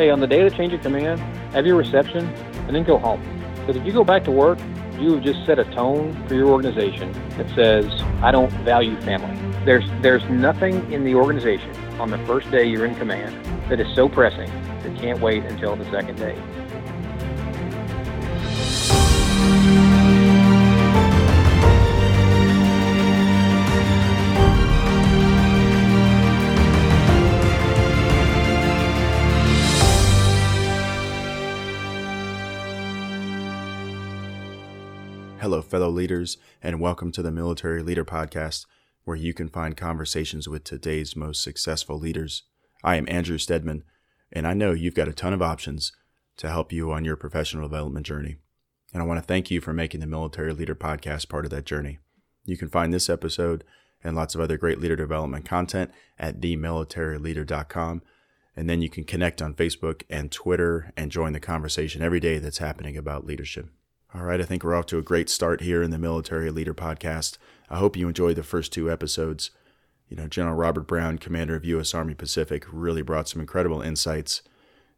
hey, on the day of the change of command, have your reception and then go home. Because if you go back to work, you have just set a tone for your organization that says, I don't value family. There's, there's nothing in the organization on the first day you're in command that is so pressing that can't wait until the second day. Fellow leaders, and welcome to the Military Leader Podcast, where you can find conversations with today's most successful leaders. I am Andrew Steadman, and I know you've got a ton of options to help you on your professional development journey. And I want to thank you for making the Military Leader Podcast part of that journey. You can find this episode and lots of other great leader development content at themilitaryleader.com. And then you can connect on Facebook and Twitter and join the conversation every day that's happening about leadership. All right, I think we're off to a great start here in the Military Leader Podcast. I hope you enjoyed the first two episodes. You know, General Robert Brown, commander of U.S. Army Pacific, really brought some incredible insights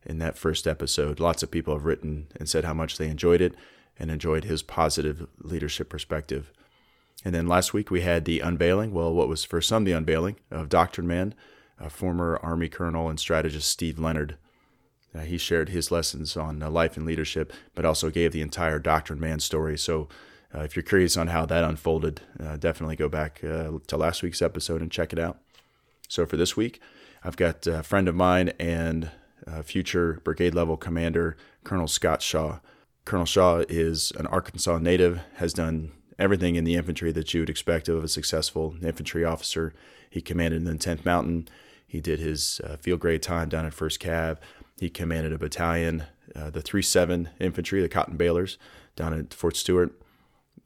in that first episode. Lots of people have written and said how much they enjoyed it and enjoyed his positive leadership perspective. And then last week we had the unveiling, well, what was for some the unveiling of Doctrine Man, a former Army Colonel and strategist Steve Leonard. Uh, he shared his lessons on uh, life and leadership, but also gave the entire Doctrine Man story. So, uh, if you're curious on how that unfolded, uh, definitely go back uh, to last week's episode and check it out. So, for this week, I've got a friend of mine and future brigade level commander, Colonel Scott Shaw. Colonel Shaw is an Arkansas native, has done everything in the infantry that you would expect of a successful infantry officer. He commanded in the 10th Mountain. He did his field grade time down at 1st Cav he commanded a battalion, uh, the 3 7 Infantry, the Cotton Balers, down at Fort Stewart.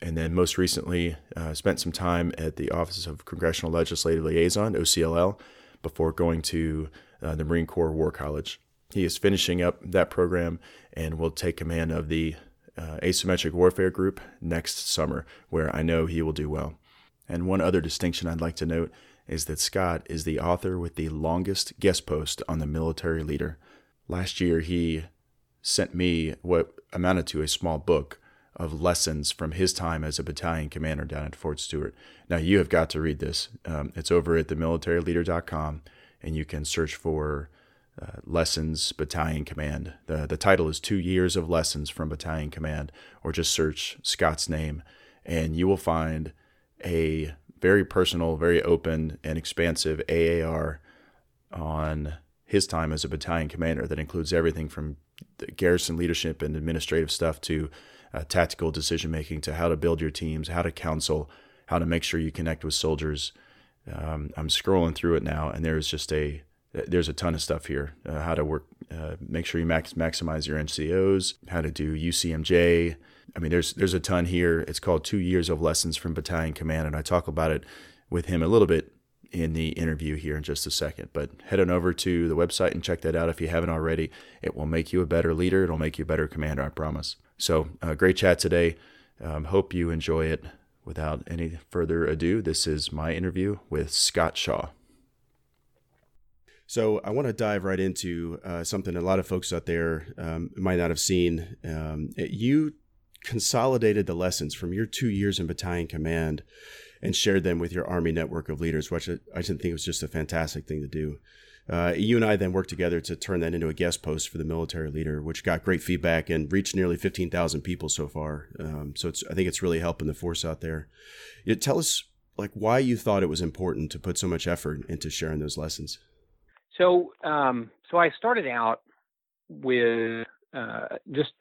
And then most recently, uh, spent some time at the Office of Congressional Legislative Liaison, OCLL, before going to uh, the Marine Corps War College. He is finishing up that program and will take command of the uh, Asymmetric Warfare Group next summer, where I know he will do well. And one other distinction I'd like to note is that Scott is the author with the longest guest post on the military leader. Last year, he sent me what amounted to a small book of lessons from his time as a battalion commander down at Fort Stewart. Now, you have got to read this. Um, it's over at themilitaryleader.com, and you can search for uh, Lessons Battalion Command. The, the title is Two Years of Lessons from Battalion Command, or just search Scott's name, and you will find a very personal, very open, and expansive AAR on his time as a battalion commander that includes everything from garrison leadership and administrative stuff to uh, tactical decision making to how to build your teams, how to counsel, how to make sure you connect with soldiers. Um, I'm scrolling through it now, and there's just a there's a ton of stuff here. Uh, how to work, uh, make sure you max, maximize your NCOs, how to do UCMJ. I mean, there's there's a ton here. It's called Two Years of Lessons from Battalion Command, and I talk about it with him a little bit in the interview here in just a second. But head on over to the website and check that out if you haven't already. It will make you a better leader. It'll make you a better commander, I promise. So, uh, great chat today. Um, hope you enjoy it. Without any further ado, this is my interview with Scott Shaw. So, I want to dive right into uh, something a lot of folks out there um, might not have seen. Um, you consolidated the lessons from your two years in battalion command and shared them with your Army network of leaders, which I, I think was just a fantastic thing to do. Uh, you and I then worked together to turn that into a guest post for the military leader, which got great feedback and reached nearly 15,000 people so far. Um, so I think it's really helping the force out there. You tell us like why you thought it was important to put so much effort into sharing those lessons. So, um, so I started out with uh, just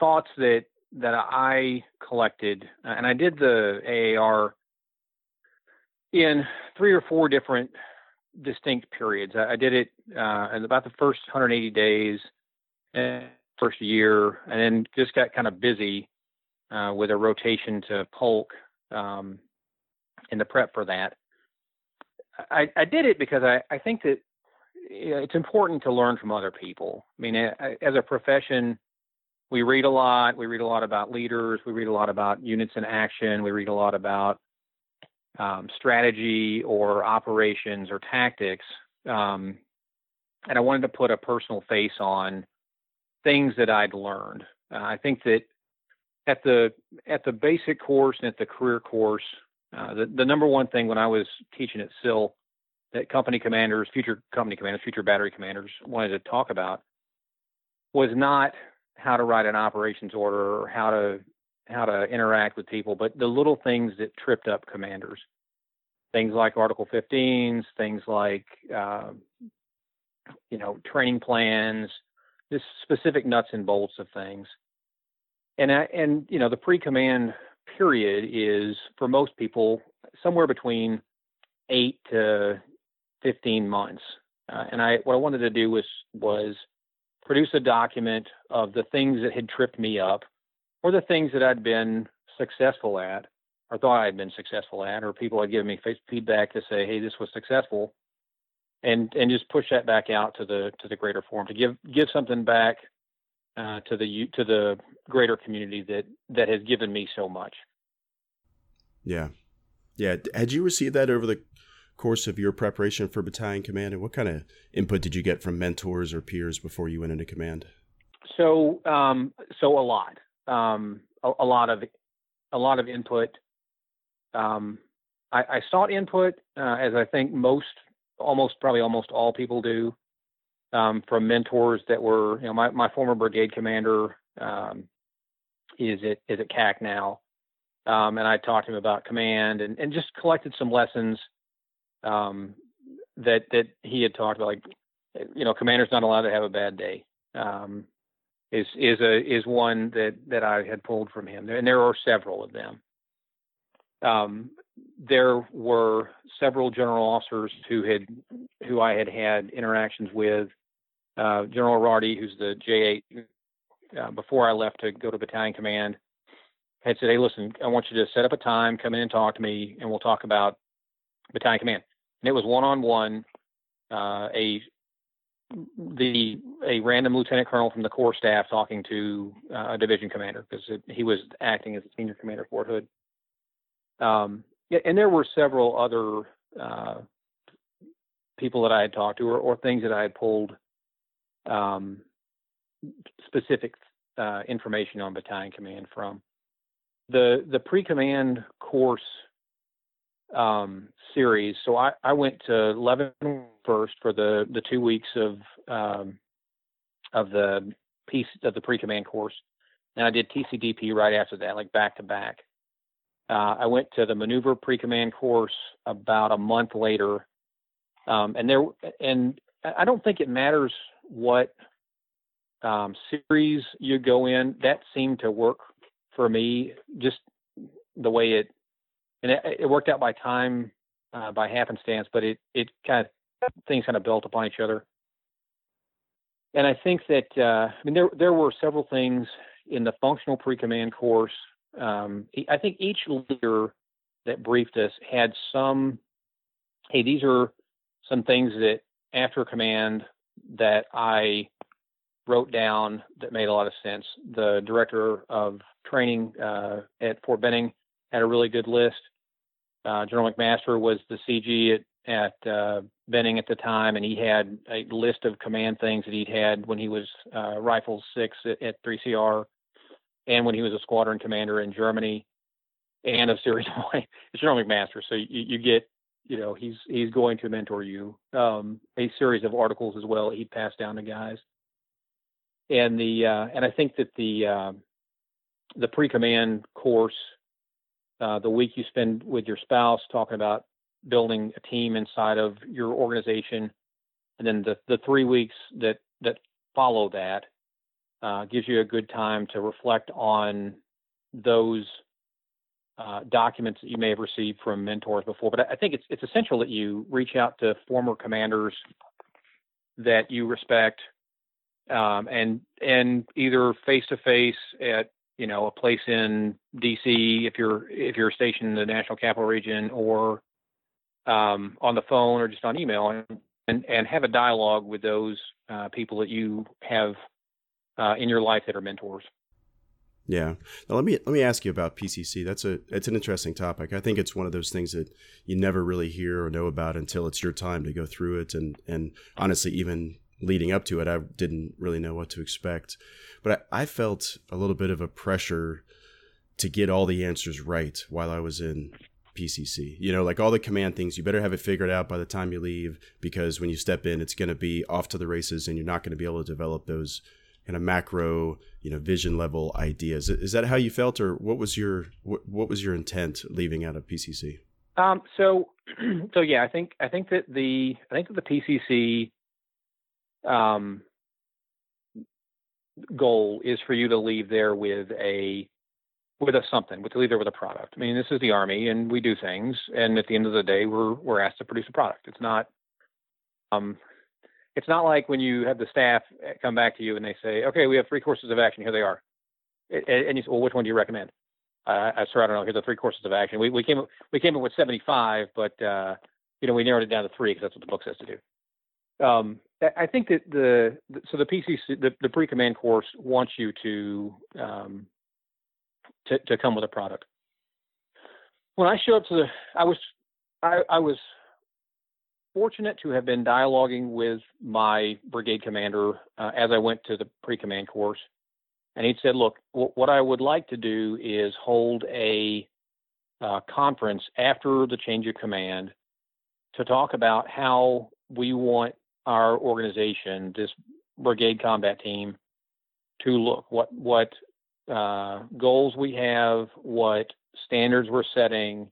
thoughts that that I collected, uh, and I did the AAR in three or four different distinct periods. I, I did it uh, in about the first 180 days, and first year, and then just got kind of busy uh, with a rotation to Polk um, in the prep for that. I, I did it because I, I think that it's important to learn from other people. I mean, as a profession, we read a lot. We read a lot about leaders. We read a lot about units in action. We read a lot about um, strategy or operations or tactics. Um, and I wanted to put a personal face on things that I'd learned. Uh, I think that at the at the basic course and at the career course, uh, the the number one thing when I was teaching at SIL that company commanders, future company commanders, future battery commanders wanted to talk about was not how to write an operations order or how to how to interact with people, but the little things that tripped up commanders. Things like Article 15s, things like uh, you know training plans, just specific nuts and bolts of things. And I, and you know the pre-command period is for most people somewhere between eight to 15 months. Uh, and I what I wanted to do was was produce a document of the things that had tripped me up or the things that I'd been successful at or thought I'd been successful at, or people had given me feedback to say, "Hey, this was successful," and and just push that back out to the to the greater forum to give give something back uh, to the to the greater community that that has given me so much. Yeah, yeah. Had you received that over the course of your preparation for battalion command, and what kind of input did you get from mentors or peers before you went into command? So, um, so a lot, um, a, a, lot of, a lot of input. Um, I, I, sought input, uh, as I think most, almost probably almost all people do, um, from mentors that were, you know, my, my former brigade commander um, is at is at CAC now, um, and I talked to him about command and, and just collected some lessons um, that that he had talked about, like you know, commander's not allowed to have a bad day. Um, is is a is one that that I had pulled from him, and there are several of them. Um, there were several general officers who had who I had had interactions with. Uh, general Ierardi, who's the J8, uh, before I left to go to battalion command, had said, "Hey, listen, I want you to set up a time, come in and talk to me, and we'll talk about battalion command." and it was one on one. A the a random lieutenant colonel from the corps staff talking to uh, a division commander because he was acting as a senior commander Fort Hood. Um, and there were several other uh, people that I had talked to or, or things that I had pulled um, specific uh, information on battalion command from. The the pre command course um, series. So I, I went to Leavenworth first for the, the two weeks of um, of the piece of the pre-command course, and I did TCDP right after that, like back to back. Uh, I went to the maneuver pre-command course about a month later, um, and there and I don't think it matters what um, series you go in. That seemed to work for me, just the way it and it, it worked out by time, uh, by happenstance, but it it kind of things kind of built upon each other. And I think that uh, I mean there there were several things in the functional pre-command course. Um, I think each leader that briefed us had some. Hey, these are some things that after command that I wrote down that made a lot of sense. The director of training uh, at Fort Benning had a really good list. Uh, General McMaster was the CG at, at uh, Benning at the time, and he had a list of command things that he'd had when he was uh, Rifles 6 at, at 3CR and when he was a squadron commander in Germany and a series of it's General McMaster. So you, you get, you know, he's he's going to mentor you. Um, a series of articles as well he'd pass down to guys. And the uh, and I think that the uh, the pre-command course uh, the week you spend with your spouse talking about building a team inside of your organization, and then the, the three weeks that that follow that uh, gives you a good time to reflect on those uh, documents that you may have received from mentors before. But I think it's it's essential that you reach out to former commanders that you respect, um, and and either face to face at you know, a place in DC if you're if you're stationed in the National Capital Region, or um, on the phone or just on email, and and, and have a dialogue with those uh, people that you have uh, in your life that are mentors. Yeah. Now let me let me ask you about PCC. That's a it's an interesting topic. I think it's one of those things that you never really hear or know about until it's your time to go through it. And and honestly, even leading up to it, I didn't really know what to expect. But I, I felt a little bit of a pressure to get all the answers right while I was in PCC. You know, like all the command things, you better have it figured out by the time you leave because when you step in, it's going to be off to the races and you're not going to be able to develop those kind of macro, you know, vision level ideas. Is that how you felt or what was your what, what was your intent leaving out of PCC? Um, so so yeah, I think I think that the I think that the PCC um, goal is for you to leave there with a with a something, with to leave there with a product. I mean, this is the army, and we do things, and at the end of the day, we're we're asked to produce a product. It's not um, it's not like when you have the staff come back to you and they say, okay, we have three courses of action. Here they are, and you say, well, which one do you recommend? Uh, I swear I don't know. Here's the three courses of action. We we came we came up with 75, but uh, you know we narrowed it down to three because that's what the book says to do. Um, I think that the so the PCC the, the pre command course wants you to um, to, to come with a product. When I showed up to the, I was, I, I was fortunate to have been dialoguing with my brigade commander uh, as I went to the pre-command course, and he said, "Look, w- what I would like to do is hold a uh, conference after the change of command to talk about how we want our organization, this brigade combat team, to look. What what uh, goals we have, what standards we're setting,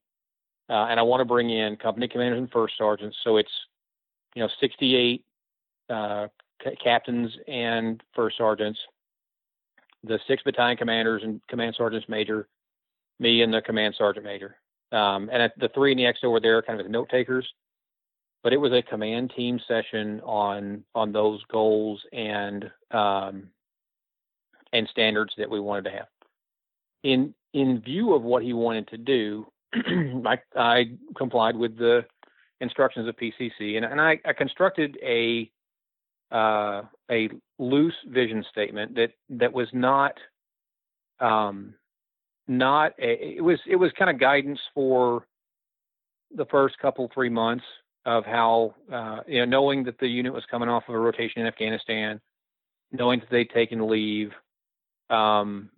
uh, and I want to bring in company commanders and first sergeants. So it's you know 68 uh, c- captains and first sergeants, the six battalion commanders and command sergeants major, me and the command sergeant major, um, and the three in the XO were there kind of as note takers. But it was a command team session on on those goals and um, and standards that we wanted to have. In in view of what he wanted to do, I, I, complied with the instructions of PCC, and, and I, I, constructed a uh, a loose vision statement that that was not um, not a, it was it was kind of guidance for the first couple three months of how uh, you know knowing that the unit was coming off of a rotation in Afghanistan, knowing that they'd taken leave, um,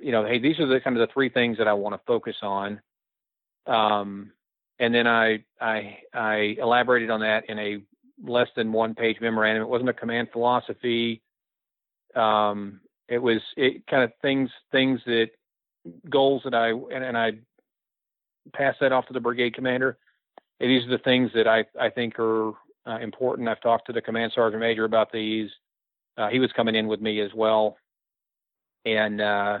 you know, hey, these are the kind of the three things that I want to focus on. Um, and then I, I, I elaborated on that in a less than one page memorandum. It wasn't a command philosophy. Um, it was it kind of things, things that goals that I, and, and I passed that off to the brigade commander. These are the things that I, I think are uh, important. I've talked to the command sergeant major about these. Uh, he was coming in with me as well and uh,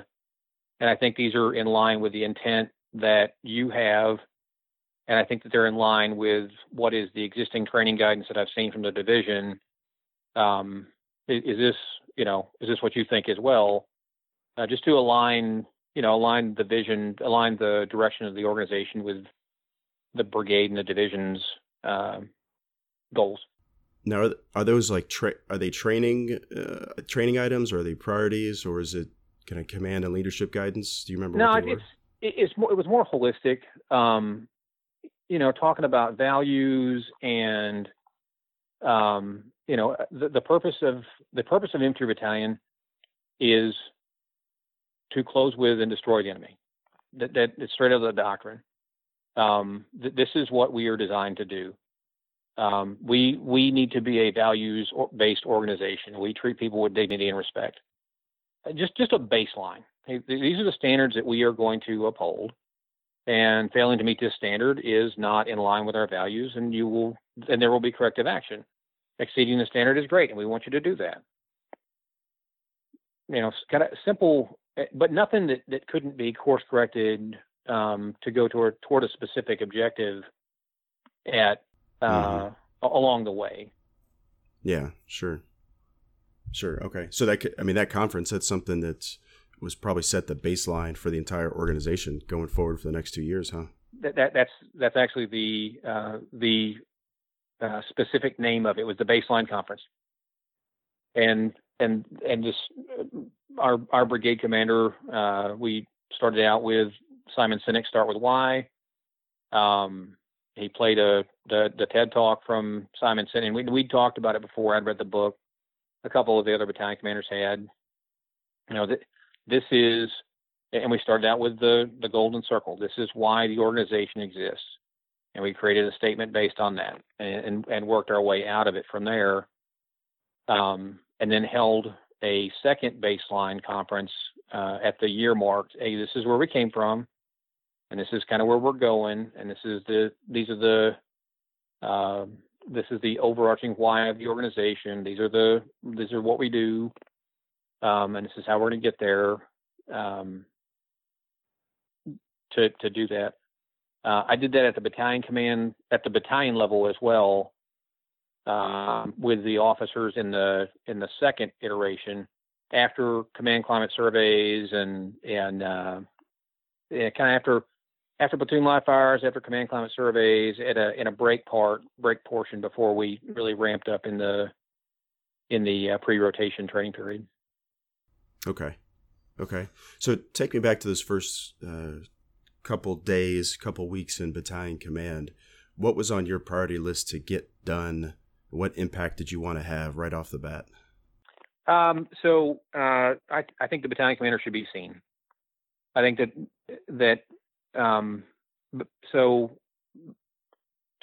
and I think these are in line with the intent that you have, and I think that they're in line with what is the existing training guidance that I've seen from the division. Um, is, is, this you know is this what you think as well? Uh, just to align you know align the vision, align the direction of the organization with the brigade and the division's uh, goals. Now, are, are those like tra- are they training uh, training items, or are they priorities, or is it kind of command and leadership guidance? Do you remember? No, it's it's more it was more holistic. Um, you know, talking about values and um, you know the, the purpose of the purpose of infantry battalion is to close with and destroy the enemy. That that is straight out of the doctrine. Um, th- this is what we are designed to do. Um, we we need to be a values based organization. We treat people with dignity and respect. Uh, just just a baseline. These are the standards that we are going to uphold, and failing to meet this standard is not in line with our values, and you will and there will be corrective action. Exceeding the standard is great, and we want you to do that. You know, kind of simple, eh, but nothing that, that couldn't be course corrected um, to go toward toward a specific objective at mm-hmm. uh, along the way. Yeah, sure, sure. Okay, so that I mean that conference that's something that was probably set the baseline for the entire organization going forward for the next two years, huh? That, that that's that's actually the uh, the uh, specific name of it was the baseline conference, and and and just our our brigade commander uh, we started out with Simon Sinek start with why. Um, he played a the the TED talk from Simon Sinek. We we talked about it before. I'd read the book. A couple of the other battalion commanders had. You know, th- this is, and we started out with the the golden circle. This is why the organization exists, and we created a statement based on that, and and, and worked our way out of it from there. Um, and then held a second baseline conference uh, at the year mark. Hey, this is where we came from and this is kind of where we're going, and this is the these are the uh, this is the overarching why of the organization. These are the these are what we do, um, and this is how we're going to get there um, to to do that. Uh, I did that at the battalion command at the battalion level as well um, with the officers in the in the second iteration after command climate surveys and and uh, kind of after after platoon live fires, after command climate surveys, at a in a break part break portion before we really ramped up in the in the uh, pre-rotation training period. Okay, okay. So take me back to those first uh, couple days, couple weeks in battalion command. What was on your priority list to get done? What impact did you want to have right off the bat? Um, so uh, I, I think the battalion commander should be seen. I think that that um, so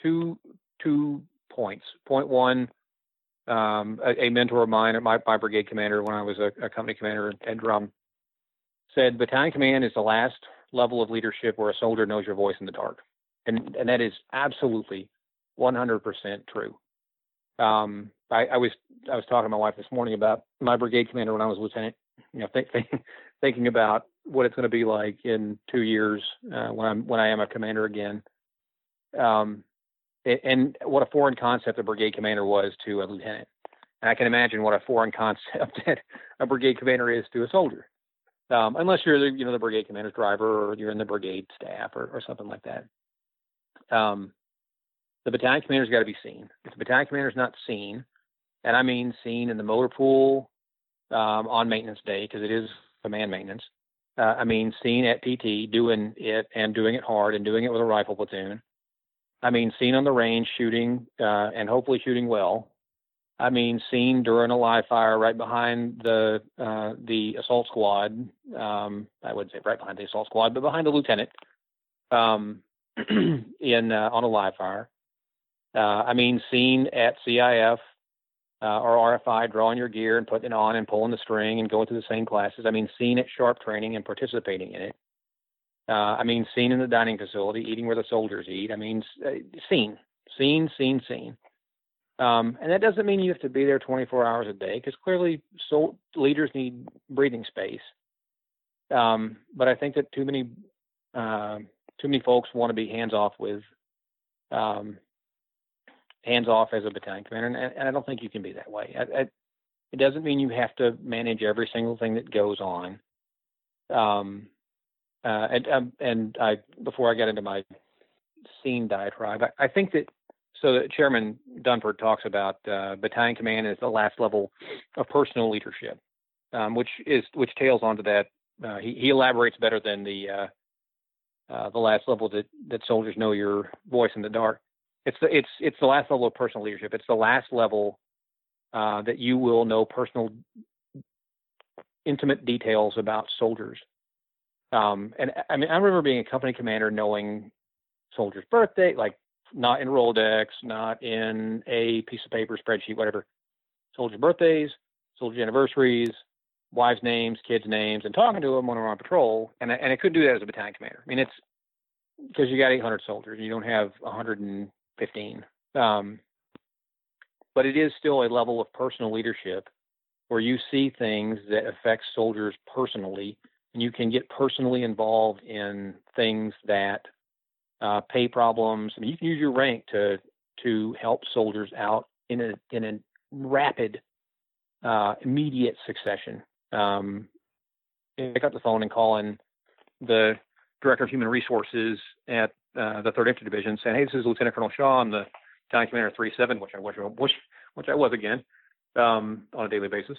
two two points. Point one, um, a, a, mentor of mine, my, my brigade commander when I was a, a company commander at Drum, said battalion command is the last level of leadership where a soldier knows your voice in the dark, and and that is absolutely 100% true. Um, I, I, was I was talking to my wife this morning about my brigade commander when I was lieutenant. You know, think, think, thinking about what it's going to be like in two years uh, when I'm when I am a commander again. Um, and what a foreign concept a brigade commander was to a lieutenant. And I can imagine what a foreign concept that a brigade commander is to a soldier, um, unless you're the you know the brigade commander's driver or you're in the brigade staff or, or something like that. Um, the battalion commander's got to be seen. If the battalion commander's not seen, and I mean seen in the motor pool um, on maintenance day because it is command maintenance, uh, I mean, seen at PT doing it and doing it hard and doing it with a rifle platoon. I mean, seen on the range shooting uh, and hopefully shooting well. I mean, seen during a live fire right behind the uh, the assault squad. Um, I wouldn't say right behind the assault squad, but behind the lieutenant um, in uh, on a live fire. Uh, I mean, seen at CIF uh, or RFI, drawing your gear and putting it on and pulling the string and going through the same classes. I mean, seeing it sharp training and participating in it. Uh, I mean, seen in the dining facility, eating where the soldiers eat. I mean, uh, seen, seen, seen, seen. Um, and that doesn't mean you have to be there 24 hours a day because clearly so leaders need breathing space. Um, but I think that too many uh, too many folks want to be hands off with um, hands off as a battalion commander, and, and I don't think you can be that way. I, I, it doesn't mean you have to manage every single thing that goes on. Um, uh, and um, and I before I get into my seen diatribe, I, I think that so that Chairman Dunford talks about uh, battalion command as the last level of personal leadership, um, which is which tails onto that. Uh, he, he elaborates better than the uh, uh, the last level that that soldiers know your voice in the dark it's the it's it's the last level of personal leadership. It's the last level uh, that you will know personal, intimate details about soldiers. Um, and I mean, I remember being a company commander, knowing soldiers' birthday, like not in Rolodex, not in a piece of paper, spreadsheet, whatever. Soldiers' birthdays, soldiers' anniversaries, wives' names, kids' names, and talking to them when we're on patrol. And I, and I couldn't do that as a battalion commander. I mean, it's because you got 800 soldiers, you don't have 100 and 15. Um, but it is still a level of personal leadership where you see things that affect soldiers personally, and you can get personally involved in things that uh, pay problems. I mean, you can use your rank to to help soldiers out in a in a rapid, uh, immediate succession. Um, pick up the phone and call in the director of human resources at uh, the Third Infantry Division, saying, "Hey, this is Lieutenant Colonel Shaw. I'm the Battalion Commander 37, which I which, which, which I was again um, on a daily basis."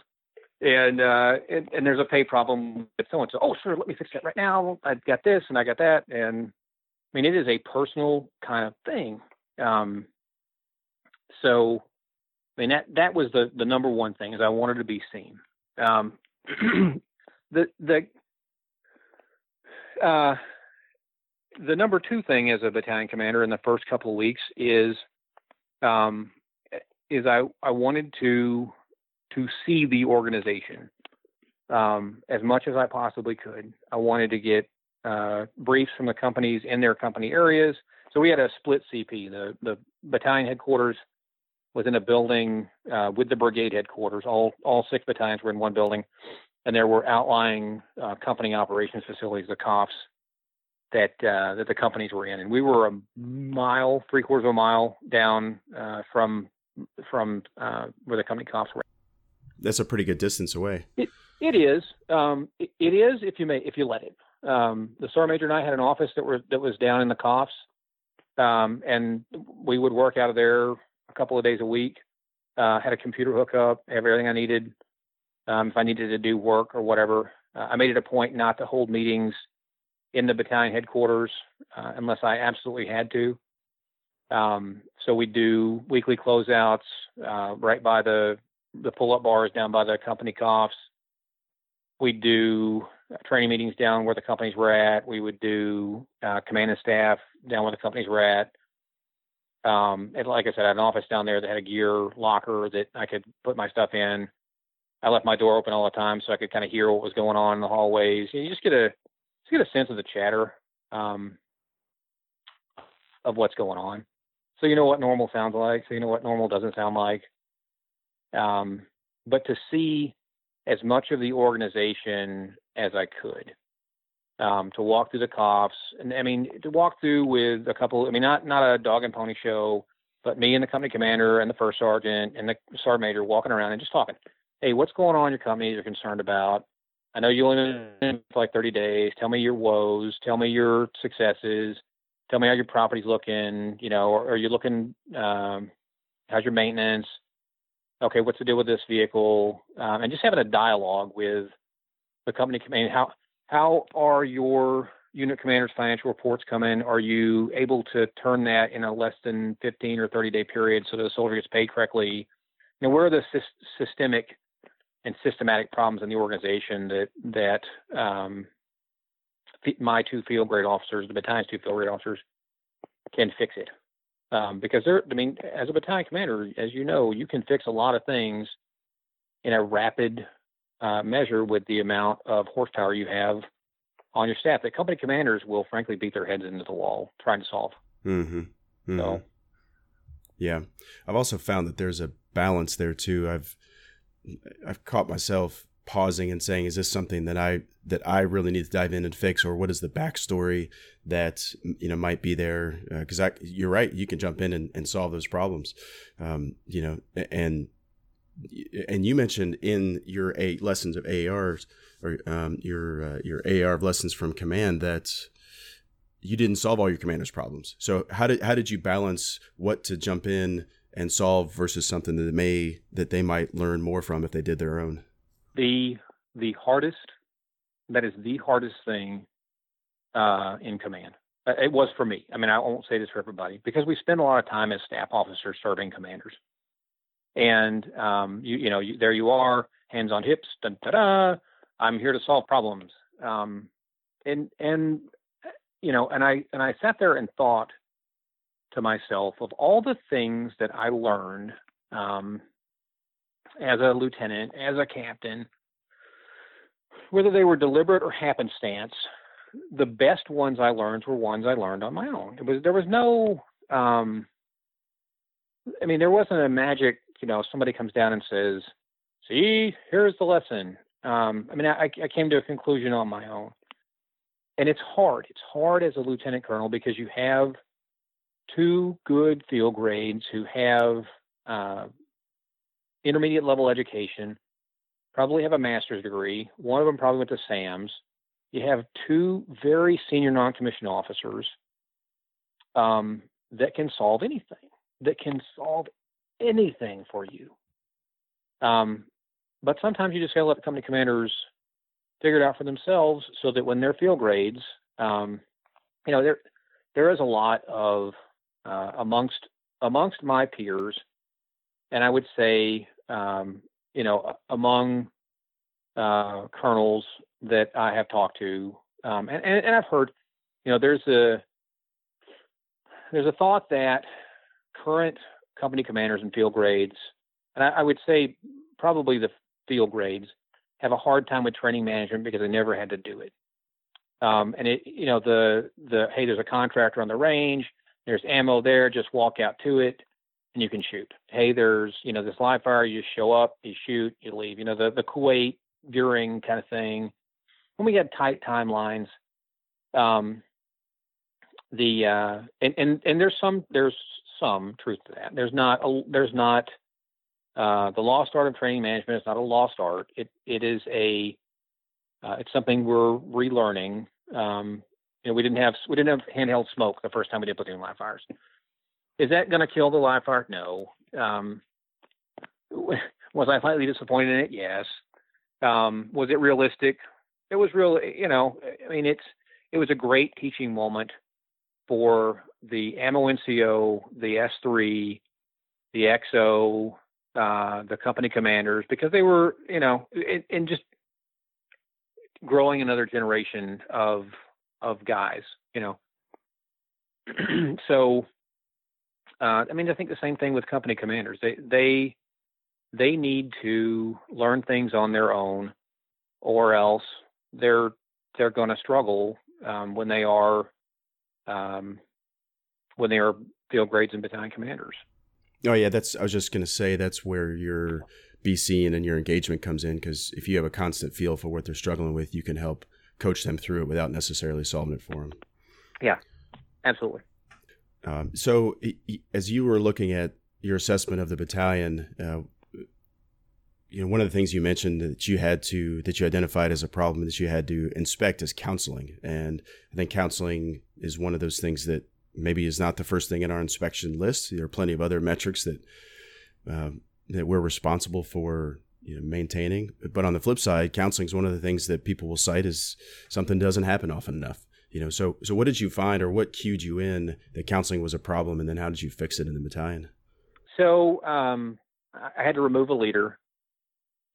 And, uh, and and there's a pay problem with so and so. Oh, sure, let me fix that right now. I've got this and I got that, and I mean, it is a personal kind of thing. Um, so, I mean, that that was the the number one thing is I wanted to be seen. Um, the the uh, the number two thing as a battalion commander in the first couple of weeks is um, is I, I wanted to to see the organization um, as much as I possibly could. I wanted to get uh, briefs from the companies in their company areas. So we had a split CP. The the battalion headquarters was in a building uh, with the brigade headquarters. All all six battalions were in one building, and there were outlying uh, company operations facilities, the COFs, that uh, that the companies were in, and we were a mile, three quarters of a mile down uh, from from uh, where the company COFs were. That's a pretty good distance away. It, it is. Um, it, it is if you may if you let it. Um, the sergeant major and I had an office that were that was down in the COFs, um, and we would work out of there a couple of days a week. Uh, had a computer hookup, have everything I needed. Um, if I needed to do work or whatever, uh, I made it a point not to hold meetings in the battalion headquarters uh, unless I absolutely had to. Um, so we do weekly closeouts uh, right by the the pull-up bars down by the company COFs. We do training meetings down where the companies were at. We would do uh, command and staff down where the companies were at. Um, and like I said, I had an office down there that had a gear locker that I could put my stuff in. I left my door open all the time so I could kind of hear what was going on in the hallways. You just get a get a sense of the chatter um, of what's going on. So you know what normal sounds like. So you know what normal doesn't sound like. Um, but to see as much of the organization as I could. Um, to walk through the COFs, and I mean to walk through with a couple. I mean, not not a dog and pony show, but me and the company commander and the first sergeant and the sergeant major walking around and just talking. Hey, what's going on in your company you're concerned about? I know you only been for like 30 days. Tell me your woes. Tell me your successes. Tell me how your property's looking. You know, are, are you looking? Um, how's your maintenance? Okay, what's the deal with this vehicle? Um, and just having a dialogue with the company. Mean, how how are your unit commanders' financial reports coming? Are you able to turn that in a less than 15 or 30 day period so the soldier gets paid correctly? You know, where are the sy- systemic and systematic problems in the organization that that um, my two field grade officers, the battalion's two field grade officers, can fix it. Um, because they're, I mean, as a battalion commander, as you know, you can fix a lot of things in a rapid uh, measure with the amount of horsepower you have on your staff. That company commanders will frankly beat their heads into the wall trying to solve. Mm-hmm. Mm-hmm. So, yeah, I've also found that there's a balance there too. I've I've caught myself pausing and saying, "Is this something that I that I really need to dive in and fix, or what is the backstory that you know might be there?" Because uh, you're right, you can jump in and, and solve those problems, um, you know. And and you mentioned in your eight lessons of AARs or um, your uh, your AAR of lessons from command that you didn't solve all your commander's problems. So how did how did you balance what to jump in and solve versus something that may that they might learn more from if they did their own? The the hardest that is the hardest thing uh, in command. Uh, it was for me. I mean, I won't say this for everybody because we spend a lot of time as staff officers serving commanders, and um, you you know you, there you are, hands on hips, da da da. I'm here to solve problems, um, and and you know, and I and I sat there and thought to myself of all the things that I learned um, as a lieutenant, as a captain, whether they were deliberate or happenstance, the best ones I learned were ones I learned on my own. It was there was no, um, I mean, there wasn't a magic. You know, somebody comes down and says, "See, here's the lesson." Um, I mean, I, I came to a conclusion on my own, and it's hard. It's hard as a lieutenant colonel because you have two good field grades who have uh, intermediate level education, probably have a master's degree. One of them probably went to SAMS. You have two very senior non-commissioned officers um, that can solve anything, that can solve anything for you. Um, but sometimes you just gotta let the company commanders figure it out for themselves, so that when their field grades, um, you know, they're there is a lot of uh, amongst amongst my peers, and I would say, um, you know, among uh, colonels that I have talked to, um, and, and, and I've heard, you know, there's a there's a thought that current company commanders and field grades, and I, I would say probably the field grades, have a hard time with training management because they never had to do it. Um, and it, you know, the the hey, there's a contractor on the range. There's ammo there. Just walk out to it, and you can shoot. Hey, there's you know this live fire. You show up, you shoot, you leave. You know the the Kuwait during kind of thing. When we had tight timelines, um, the uh, and and and there's some there's some truth to that. There's not a, there's not uh, the lost art of training management is not a lost art. It it is a uh, it's something we're relearning. Um, you know, we didn't have we didn't have handheld smoke the first time we did platoon live fires. Is that going to kill the live fire? No. Um, was I slightly disappointed in it? Yes. Um, was it realistic? It was real. You know, I mean, it's it was a great teaching moment for the ammo NCO, the S3, the XO, uh, the company commanders, because they were, you know, and just growing another generation of of guys, you know. so, uh, I mean, I think the same thing with company commanders. They they they need to learn things on their own, or else they're they're going to struggle um, when they are um, when they are field grades and battalion commanders. Oh yeah, that's. I was just going to say that's where your BC and then your engagement comes in because if you have a constant feel for what they're struggling with, you can help coach them through it without necessarily solving it for them. Yeah, absolutely. Um, so, as you were looking at your assessment of the battalion, uh, you know, one of the things you mentioned that you had to that you identified as a problem that you had to inspect is counseling, and I think counseling is one of those things that maybe is not the first thing in our inspection list. There are plenty of other metrics that um, that we're responsible for you know, maintaining. But on the flip side, counseling is one of the things that people will cite as something doesn't happen often enough. You know, so so what did you find, or what cued you in that counseling was a problem, and then how did you fix it in the battalion? So um, I had to remove a leader,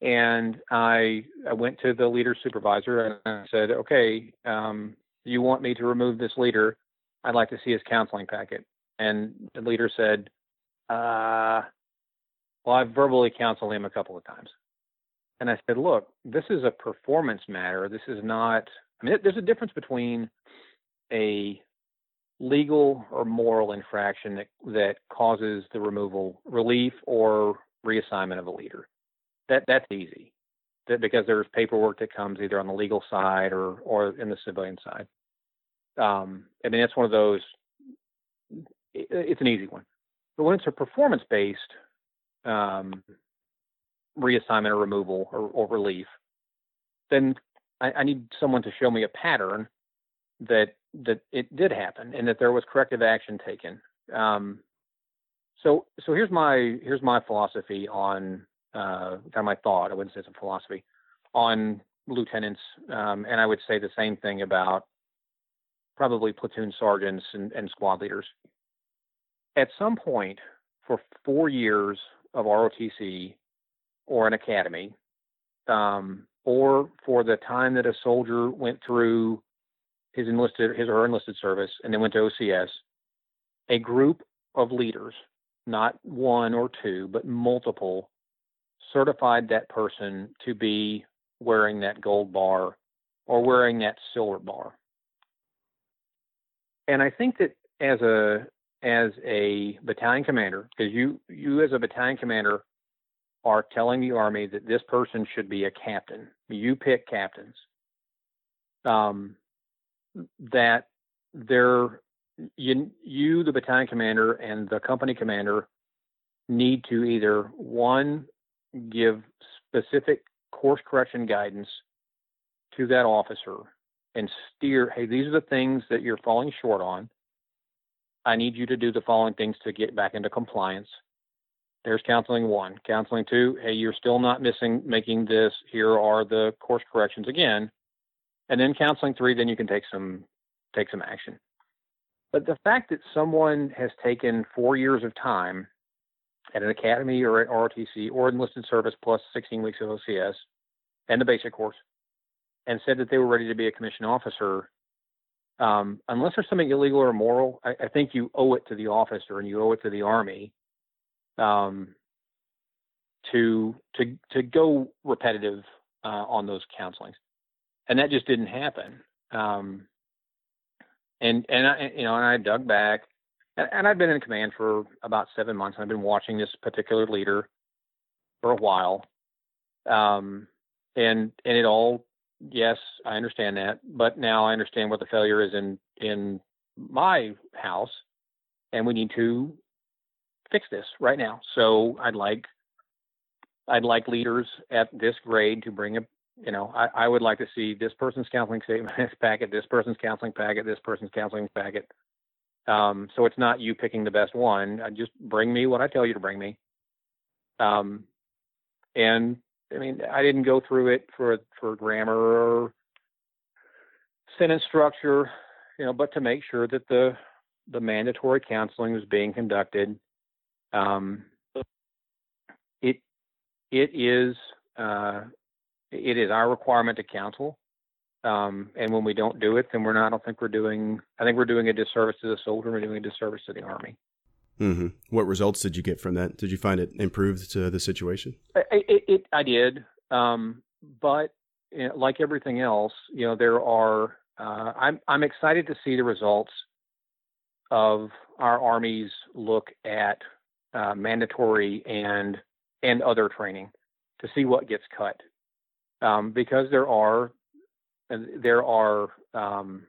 and I I went to the leader supervisor and I said, okay, um, you want me to remove this leader? I'd like to see his counseling packet. And the leader said, uh, well, I've verbally counseled him a couple of times. And I said, look, this is a performance matter. This is not, I mean, there's a difference between a legal or moral infraction that, that causes the removal, relief, or reassignment of a leader. That That's easy that because there's paperwork that comes either on the legal side or, or in the civilian side. Um, I mean, that's one of those, it, it's an easy one. But when it's a performance based um, reassignment or removal or, or relief, then I, I, need someone to show me a pattern that that it did happen and that there was corrective action taken. Um, so so here's my here's my philosophy on uh, kind of my thought. I wouldn't say it's a philosophy on lieutenants, um, and I would say the same thing about probably platoon sergeants and, and squad leaders. At some point, for four years of ROTC or an academy, um, or for the time that a soldier went through his enlisted his or her enlisted service and then went to OCS, a group of leaders, not one or two, but multiple, certified that person to be wearing that gold bar or wearing that silver bar. And I think that as a as a battalion commander, because you you as a battalion commander are telling the army that this person should be a captain. You pick captains. Um, that they're you, you, the battalion commander, and the company commander need to either one give specific course correction guidance to that officer and steer. Hey, these are the things that you're falling short on I need you to do the following things to get back into compliance. There's counseling one. Counseling two, hey, you're still not missing making this. Here are the course corrections again. And then counseling three, then you can take some take some action. But the fact that someone has taken four years of time at an academy or at ROTC or enlisted service plus 16 weeks of OCS and the basic course and said that they were ready to be a commissioned officer, um, unless there's something illegal or immoral, I, I, think you owe it to the officer and you owe it to the Army um, to to to go repetitive uh, on those counselings, and that just didn't happen. Um, and and I, you know, and I dug back, and, and I've been in command for about seven months. And I've been watching this particular leader for a while, um, and and it all, yes, I understand that, but now I understand what the failure is in in my house, and we need to fix this right now. So I'd like I'd like leaders at this grade to bring a you know, I, I would like to see this person's counseling statement packet, this person's counseling packet, this person's counseling packet. Um, so it's not you picking the best one. Just bring me what I tell you to bring me. Um, and I mean, I didn't go through it for for grammar or sentence structure, you know, but to make sure that the the mandatory counseling was being conducted. Um, it it is uh, it is our requirement to counsel. Um, and when we don't do it, then we're not. I don't think we're doing. I think we're doing a disservice to the soldier. We're doing a disservice to the army. Mm-hmm. What results did you get from that? Did you find it improved to the situation? It, it, it I did, um, but like everything else, you know, there are. Uh, I'm I'm excited to see the results of our army's look at uh, mandatory and and other training to see what gets cut um, because there are there are um,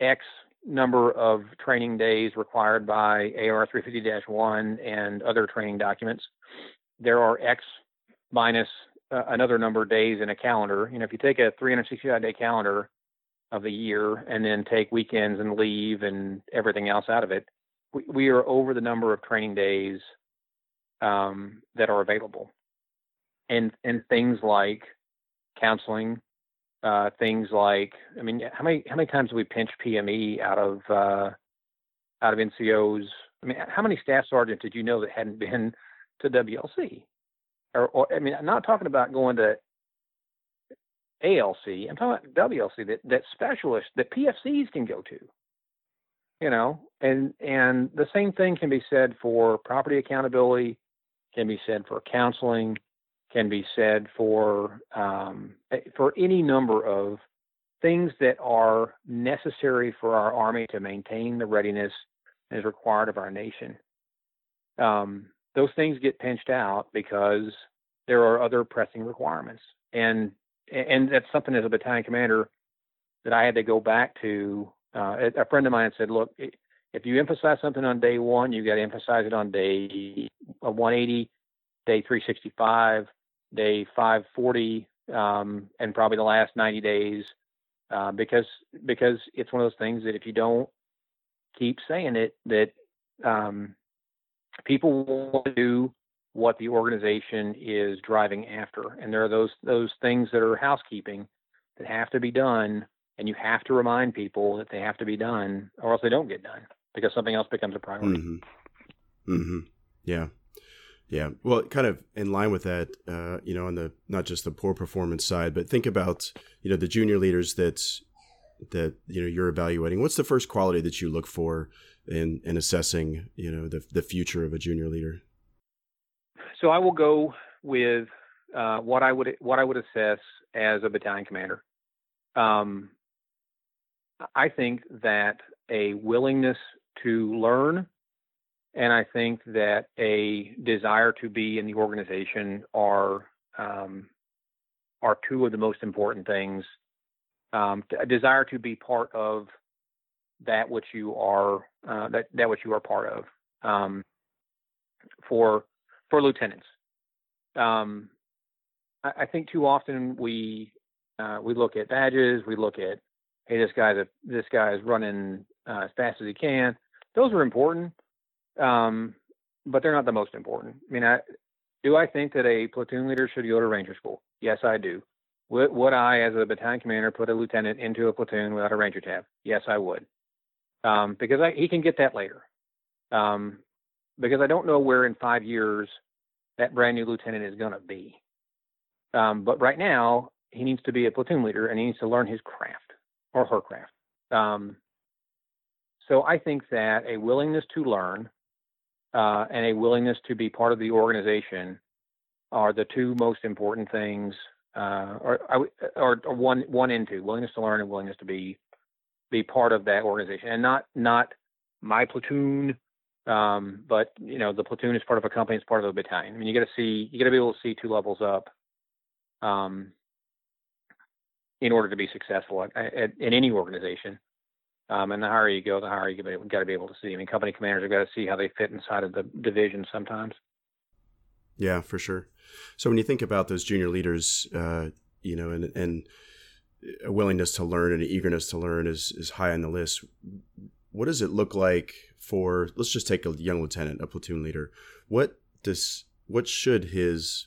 X number of training days required by AR 350-1 and other training documents. There are X minus uh, another number of days in a calendar. You know, if you take a 365 day calendar of the year and then take weekends and leave and everything else out of it, we, we are over the number of training days um, that are available and and things like counseling, uh, things like I mean, how many how many times do we pinch PME out of uh, out of NCOs? I mean, how many staff sergeants did you know that hadn't been to WLC? Or, or I mean, I'm not talking about going to ALC. I'm talking about WLC that that specialists that PFCs can go to. You know, and and the same thing can be said for property accountability, can be said for counseling, can be said for um, for any number of things that are necessary for our army to maintain the readiness is required of our nation. Um, those things get pinched out because there are other pressing requirements, and and that's something as a battalion commander that I had to go back to. Uh, a friend of mine said, "Look, if you emphasize something on day one, you got to emphasize it on day 180, day 365, day 540, um, and probably the last 90 days, uh, because because it's one of those things that if you don't keep saying it, that um, people will do what the organization is driving after, and there are those those things that are housekeeping that have to be done, and you have to remind people that they have to be done, or else they don't get done because something else becomes a priority. Mm-hmm. Mm-hmm. Yeah. Yeah, well, kind of in line with that, uh, you know, on the not just the poor performance side, but think about you know the junior leaders that that you know you're evaluating. What's the first quality that you look for in in assessing you know the the future of a junior leader? So I will go with uh, what I would what I would assess as a battalion commander. Um, I think that a willingness to learn and I think that a desire to be in the organization are um, are two of the most important things. Um, a desire to be part of that which you are uh, that that which you are part of. Um, for for lieutenants, um, I, I, think too often we uh, we look at badges, we look at hey this guy's a, this guy is running uh, as fast as he can. Those are important um, but they're not the most important. I mean, I, do I think that a platoon leader should go to Ranger School? Yes, I do. Would, would I, as a battalion commander, put a lieutenant into a platoon without a Ranger tab? Yes, I would. um, because I, he can get that later. Um, because I don't know where in five years that brand new lieutenant is going to be. Um, but right now, he needs to be a platoon leader and he needs to learn his craft or her craft. Um, so I think that a willingness to learn uh, and a willingness to be part of the organization are the two most important things, uh, or, or, one one willingness to learn and willingness to be be part of that organization, and not not my platoon, um, but you know the platoon is part of a company, it's part of a battalion. I mean, you got to see, you got to be able to see two levels up, um, in order to be successful at, at, in any organization. Um, and the higher you go, the higher you got to be able to see. I mean, company commanders have got to see how they fit inside of the division sometimes. Yeah, for sure. So when you think about those junior leaders, uh, you know, and and a willingness to learn and an eagerness to learn is is high on the list. What does it look like for? Let's just take a young lieutenant, a platoon leader. What does what should his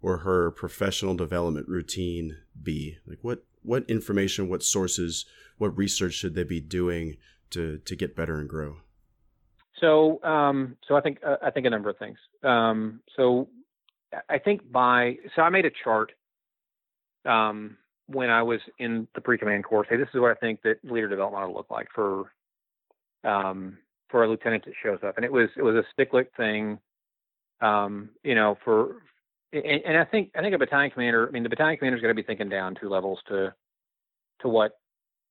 or her professional development routine be? Like what what information, what sources, what research should they be doing to to get better and grow? So, um, so I think uh, I think a number of things. Um, so, I think by so I made a chart um, when I was in the pre-command course. Hey, this is what I think that leader development will look like for um, for a lieutenant that shows up, and it was it was a stickler thing. Um, you know, for and, and, I think I think a battalion commander. I mean, the battalion commander's got to be thinking down two levels to to what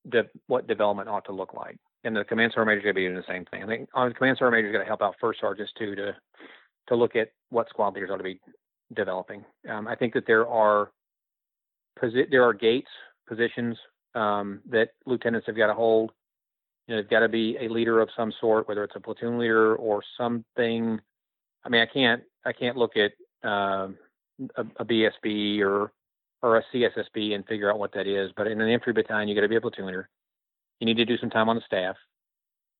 de, what development ought to look like and the command sergeant major is going to be doing the same thing. I think on the command sergeant major is going to help out first sergeants too to to look at what squad leaders ought to be developing. Um, I think that there are posi- there are gates positions um, that lieutenants have got to hold. You know, they've got to be a leader of some sort, whether it's a platoon leader or something. I mean, I can't I can't look at uh, a, a BSB or or a CSSB and figure out what that is. But in an infantry battalion, you got to be a platoon leader. You need to do some time on the staff.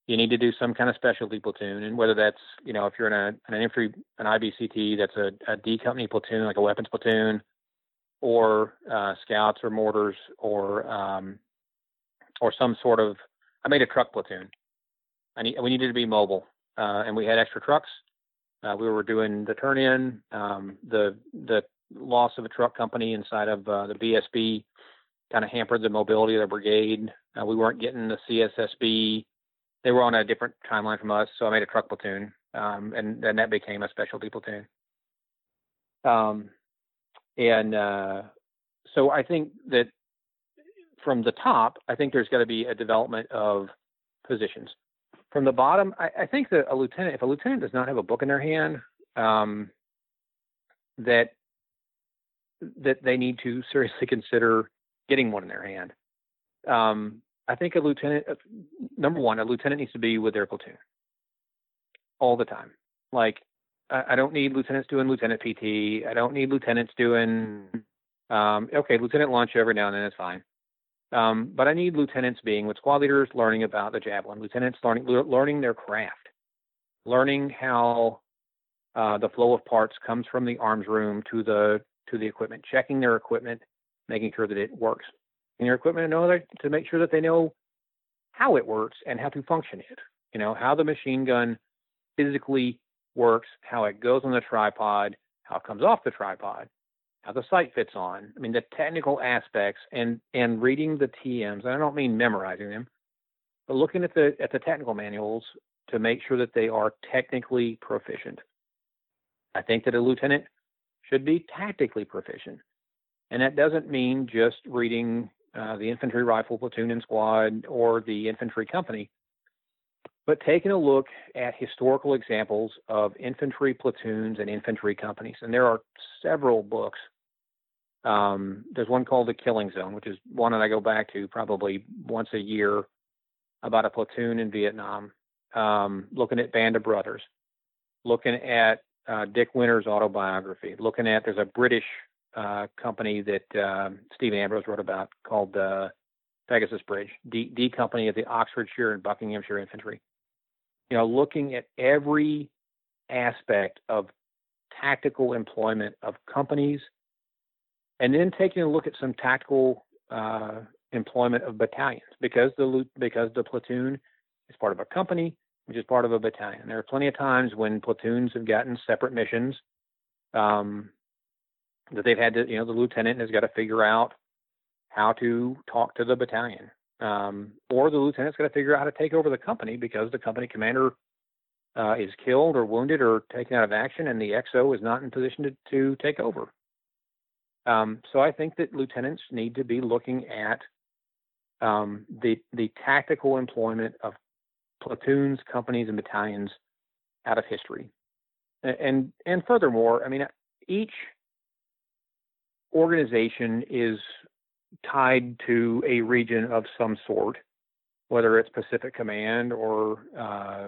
You need to do some kind of specialty platoon, and whether that's you know if you're in a an infantry an IBCT that's a, a D company platoon like a weapons platoon, or uh, scouts or mortars or um, or some sort of I made a truck platoon. I need, we needed to be mobile, uh, and we had extra trucks. Uh, we were doing the turn in. Um, the the loss of a truck company inside of uh, the BSB kind of hampered the mobility of the brigade. Uh, we weren't getting the CSSB. They were on a different timeline from us, so I made a truck platoon, um, and then that became a specialty platoon. Um, and uh, so I think that from the top, I think there's got to be a development of positions. From the bottom, I, I, think that a lieutenant, if a lieutenant does not have a book in their hand, um, that that they need to seriously consider getting one in their hand. Um, I think a lieutenant, uh, number one, a lieutenant needs to be with their platoon all the time. Like, I, don't need lieutenants doing lieutenant PT. I don't need lieutenants doing, um, okay, lieutenant lunch every now and then is fine. Um, but I need lieutenants being with squad leaders, learning about the javelin, lieutenants learning learning their craft, learning how uh, the flow of parts comes from the arms room to the to the equipment, checking their equipment, making sure that it works in your equipment in order to make sure that they know how it works and how to function it. You know, how the machine gun physically works, how it goes on the tripod, how it comes off the tripod, how the sight fits on. I mean, the technical aspects and and reading the TMs. I don't mean memorizing them, but looking at the at the technical manuals to make sure that they are technically proficient. I think that a lieutenant should be tactically proficient. And that doesn't mean just reading uh, the infantry rifle platoon and squad or the infantry company, but taking a look at historical examples of infantry platoons and infantry companies. And there are several books. Um, there's one called The Killing Zone, which is one that I go back to probably once a year about a platoon in Vietnam, um, looking at Band of Brothers, looking at uh, Dick Winters' autobiography, looking at there's a British uh, company that Stephen Ambrose wrote about called uh, Pegasus Bridge, D, D Company of the Oxfordshire and Buckinghamshire Infantry. You know, looking at every aspect of tactical employment of companies, and then taking a look at some tactical uh, employment of battalions because the because the platoon is part of a company, which is part of a battalion. There are plenty of times when platoons have gotten separate missions um, that they've had to, you know, the lieutenant has got to figure out how to talk to the battalion. Um, or the lieutenant's got to figure out how to take over the company because the company commander uh, is killed or wounded or taken out of action, and the XO is not in position to, to take over. Um, so I think that lieutenants need to be looking at um, the the tactical employment of platoons, companies, and battalions out of history, and and furthermore, I mean each organization is tied to a region of some sort, whether it's Pacific Command or uh,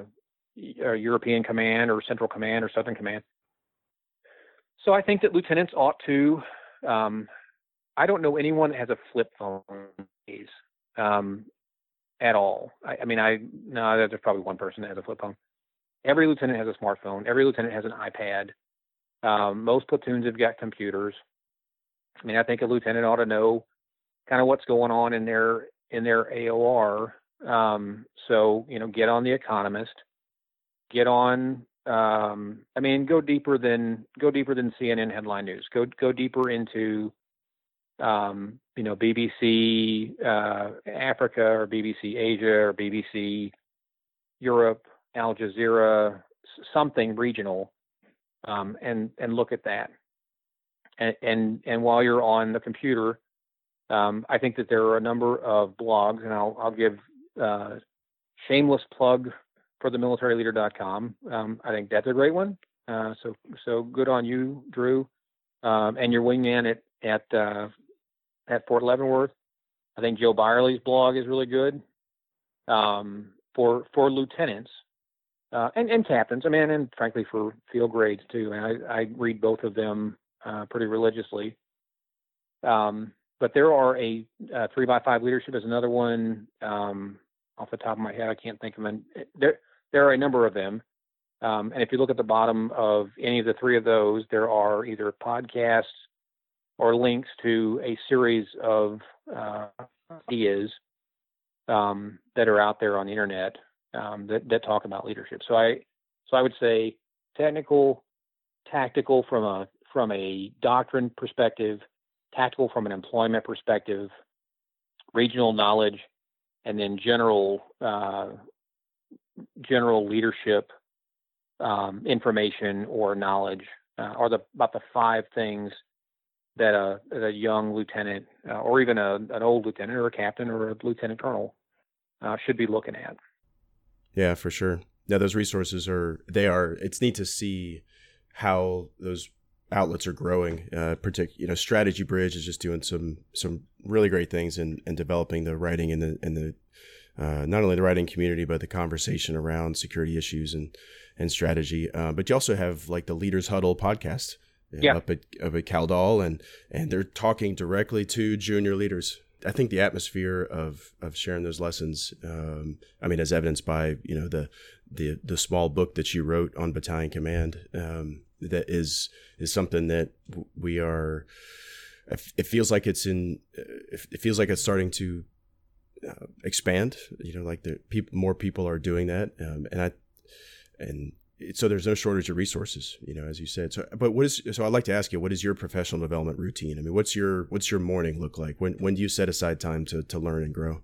European Command or Central Command or Southern Command. So I think that lieutenants ought to. Um, I don't know anyone that has a flip phone um, at all. I, I mean, I no, there's probably one person that has a flip phone. Every lieutenant has a smartphone. Every lieutenant has an iPad. Um, most platoons have got computers. I mean, I think a lieutenant ought to know kind of what's going on in their in their AOR. Um, so you know, get on the Economist, get on. Um, I mean, go deeper than go deeper than CNN headline news. Go go deeper into um, you know BBC uh, Africa or BBC Asia or BBC Europe, Al Jazeera, something regional, um, and and look at that. And, and and while you're on the computer, um, I think that there are a number of blogs, and I'll, I'll give uh, shameless plug for the militaryleader.com. Um, I think that's a great one. Uh, so so good on you, Drew, um, and your wingman at at uh, at Fort Leavenworth. I think Joe Byerly's blog is really good um, for for lieutenants uh, and and captains. I mean, and frankly for field grades too. And I, I read both of them uh, pretty religiously. Um, but there are a uh, three by five leadership is another one. Um, off the top of my head, I can't think of them. There, there are a number of them. Um, and if you look at the bottom of any of the three of those, there are either podcasts or links to a series of uh, ideas um, that are out there on the internet um, that, that talk about leadership. So I, so I would say technical, tactical from a from a doctrine perspective, tactical from an employment perspective, regional knowledge, and then general uh, general leadership um, information or knowledge uh, are the about the five things that a, a young lieutenant uh, or even a, an old lieutenant or a captain or a lieutenant colonel uh, should be looking at. Yeah, for sure. Yeah, those resources are they are. It's neat to see how those outlets are growing. Uh, partic- you know, Strategy Bridge is just doing some some really great things and and developing the writing and the and the uh, not only the writing community but the conversation around security issues and and strategy. Uh, but you also have like the Leaders Huddle podcast. Yeah. up at up at CALDOL and and they're talking directly to junior leaders. I think the atmosphere of of sharing those lessons, um, I mean, as evidenced by you know the the the small book that you wrote on battalion command, um, that is is something that we are. It feels like it's in. It feels like it's starting to uh, expand. You know, like the people, more people are doing that, um, and I, and so there's no shortage of resources. You know, as you said. So, but what is? So I'd like to ask you, what is your professional development routine? I mean, what's your what's your morning look like? When when do you set aside time to to learn and grow?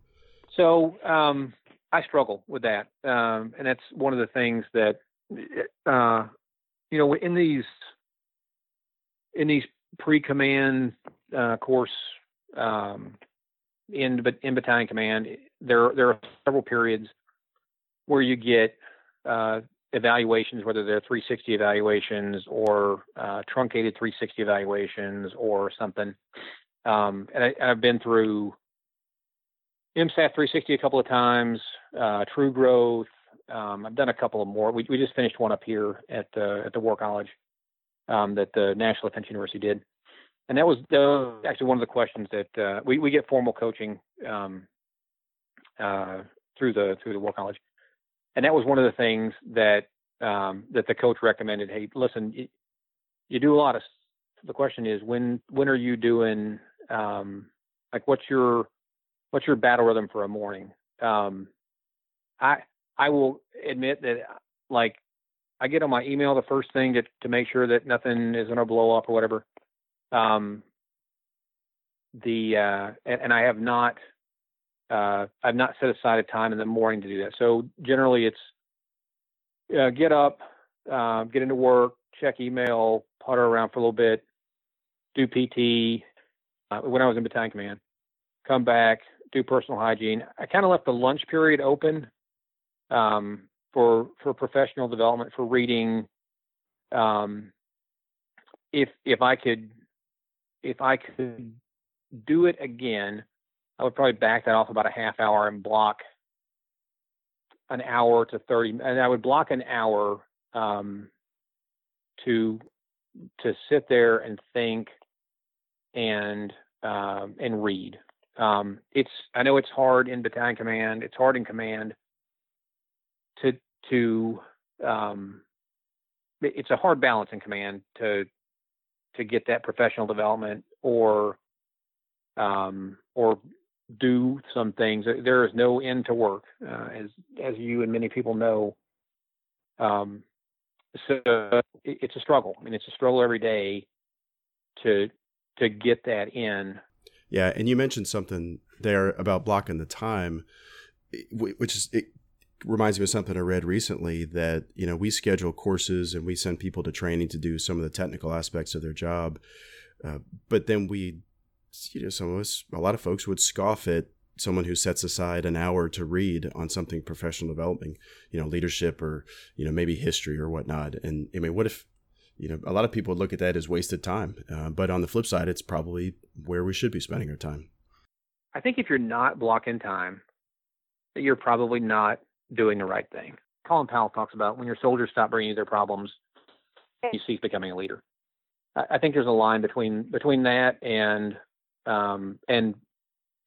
So um, I struggle with that, um, and that's one of the things that uh, you know, in these in these pre-command uh, course um, in but in battalion command, there there are several periods where you get uh, evaluations, whether they're 360 evaluations or uh, truncated 360 evaluations or something. Um, and, I, have been through MSAF 360 a couple of times, uh, True Growth, um, I've done a couple of more. We, we just finished one up here at the at the War College um, that the National Defense University did, and that was, actually one of the questions that uh, we we get formal coaching um, uh, through the through the War College, and that was one of the things that um, that the coach recommended. Hey, listen, you, you, do a lot of. The question is when when are you doing um, like what's your what's your battle rhythm for a morning? Um, I I will admit that like I get on my email the first thing to to make sure that nothing is going to blow up or whatever. Um, the uh, and, and I have not uh, I've not set aside a time in the morning to do that. So generally, it's uh, get up, uh, get into work, check email, putter around for a little bit, do PT. Uh, when I was in battalion command, come back, do personal hygiene. I kind of left the lunch period open um, for for professional development, for reading. Um, if if I could if I could do it again, I would probably back that off about a half hour and block an hour to 30 and I would block an hour um, to to sit there and think and um, and read. Um, it's I know it's hard in battalion command. It's hard in command to to um, it's a hard balance in command to to get that professional development or um, or do some things. There is no end to work, uh, as as you and many people know. Um, so it's a struggle. I mean, it's a struggle every day to to get that in. Yeah, and you mentioned something there about blocking the time, which is it reminds me of something I read recently that you know we schedule courses and we send people to training to do some of the technical aspects of their job, uh, but then we, you know, some of us, a lot of folks would scoff at someone who sets aside an hour to read on something professional development, you know, leadership or you know maybe history or whatnot. And I mean, what if you know a lot of people would look at that as wasted time, uh, but on the flip side, it's probably where we should be spending our time. I think if you're not blocking time, you're probably not doing the right thing. Colin Powell talks about when your soldiers stop bringing you their problems, you cease becoming a leader. I, think there's a line between between that and um, and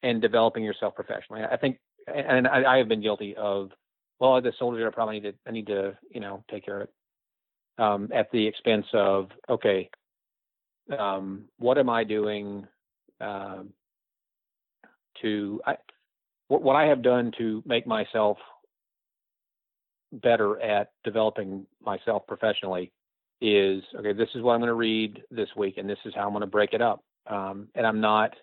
and developing yourself professionally. I think, and I, I have been guilty of, well, the soldier, I probably need to I need to you know take care of it um, at the expense of okay, um, what am I doing um, to I, what, what I have done to make myself better at developing myself professionally is okay this is what i'm going to read this week and this is how i'm going to break it up um, and i'm not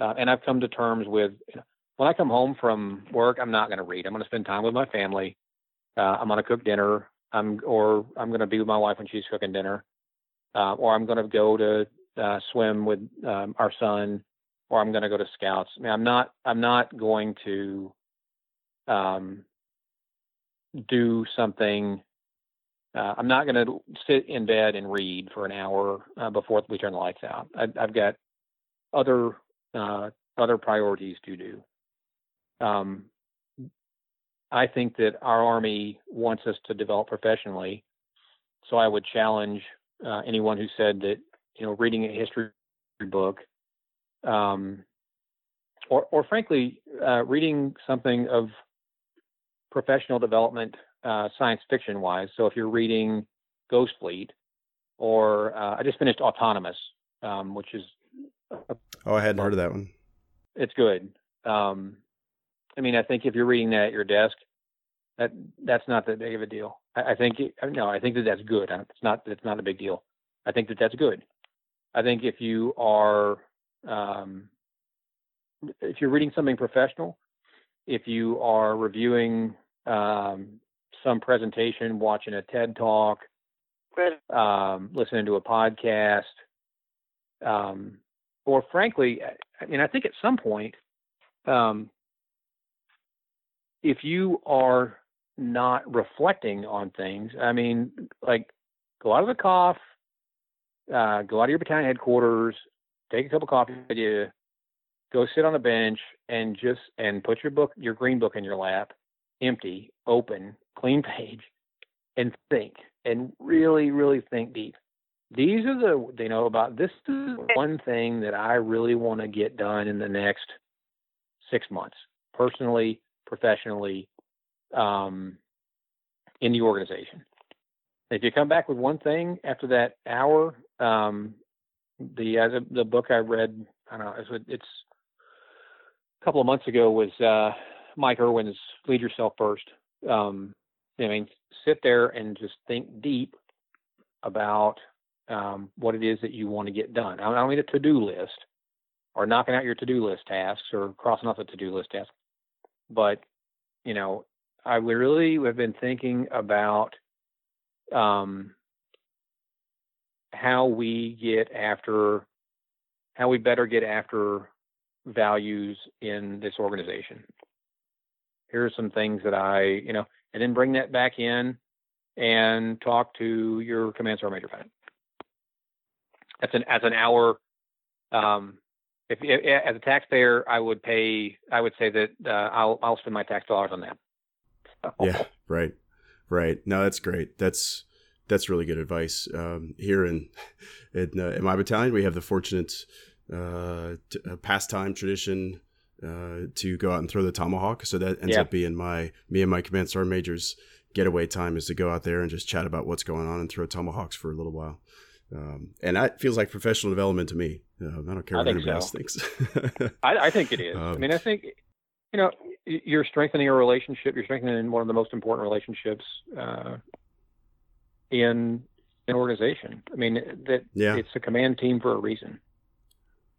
uh, and i've come to terms with when i come home from work i'm not going to read. I'm going to spend time with my family. Uh, i'm going to cook dinner. I'm or i'm going to be with my wife when she's cooking dinner. Uh, or i'm going to go to uh, swim with um, our son or i'm going to go to scouts. I mean i'm not i'm not going to um, do something. Uh, I'm not going to sit in bed and read for an hour uh, before we turn the lights out. I, have got other uh, other priorities to do. Um, I think that our Army wants us to develop professionally, so I would challenge uh, anyone who said that you know reading a history book, um, or or frankly uh, reading something of professional development uh, science fiction wise. So if you're reading Ghost Fleet, or uh, I just finished Autonomous, um, which is oh, I hadn't heard of that one. It's good. Um, I mean, I think if you're reading that at your desk, that that's not that big of a deal. I, I think no, I think that that's good. It's not it's not a big deal. I think that that's good. I think if you are um, if you're reading something professional, if you are reviewing um, some presentation, watching a TED talk, um, listening to a podcast, um, or frankly, I mean, I think at some point, um, if you are not reflecting on things, I mean, like go out of the cough, uh, go out of your battalion headquarters, take a cup of coffee with you, go sit on a bench, and just and put your book, your green book, in your lap, empty, open, clean page, and think and really, really think deep. These are the you know about this is one thing that I really want to get done in the next six months, personally, professionally, um, in the organization. If you come back with one thing after that hour, um, the, uh, the book I read, I don't know, it's, it's a couple of months ago was uh, Mike Erwin's Lead Yourself First. um, I mean, sit there and just think deep about um, what it is that you want to get done. I don't mean a to-do list or knocking out your to-do list tasks or crossing off a to-do list task, but you know, I really have been thinking about um, how we get after, how we better get after values in this organization. Here are some things that I, you know, and then bring that back in and talk to your command sergeant major fan. That's an as an hour. Um, if, if, as a taxpayer, I would pay. I would say that uh, I'll I'll spend my tax dollars on that. Yeah, right, right. No, that's great. That's that's really good advice. Um, here in in, uh, in, my battalion, we have the fortunate uh, t- uh, pastime tradition uh, to go out and throw the tomahawk. So that ends yeah. up being my me and my command sergeant majors getaway time is to go out there and just chat about what's going on and throw tomahawks for a little while. Um, and that feels like professional development to me. Uh, I don't care what anybody so. else thinks. I, I, think it is. Um, I mean, I think you know you're strengthening a relationship. You're strengthening one of the most important relationships uh, in an organization. I mean, that yeah. it's a command team for a reason.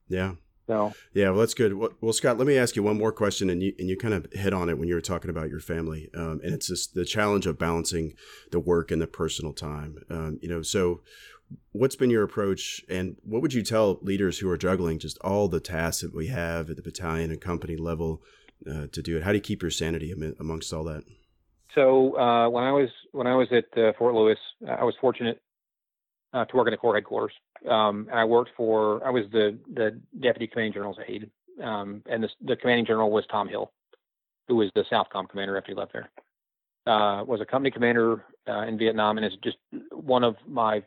Yeah. So yeah, well, that's good. Well, Scott, let me ask you one more question, and you and you kind of hit on it when you were talking about your family, um, and it's just the challenge of balancing the work and the personal time. Um, you know, so what's been your approach, and what would you tell leaders who are juggling just all the tasks that we have at the battalion and company level uh, to do it? How do you keep your sanity amongst all that? So uh, when I was when I was at uh, Fort Lewis, I was fortunate uh, to work in the Corps headquarters. Um, and I worked for, I was the, the deputy commanding general's aide. Um, and the, the, commanding general was Tom Hill, who was the Southcom commander after he left there. Uh, was a company commander uh, in Vietnam and is just one of my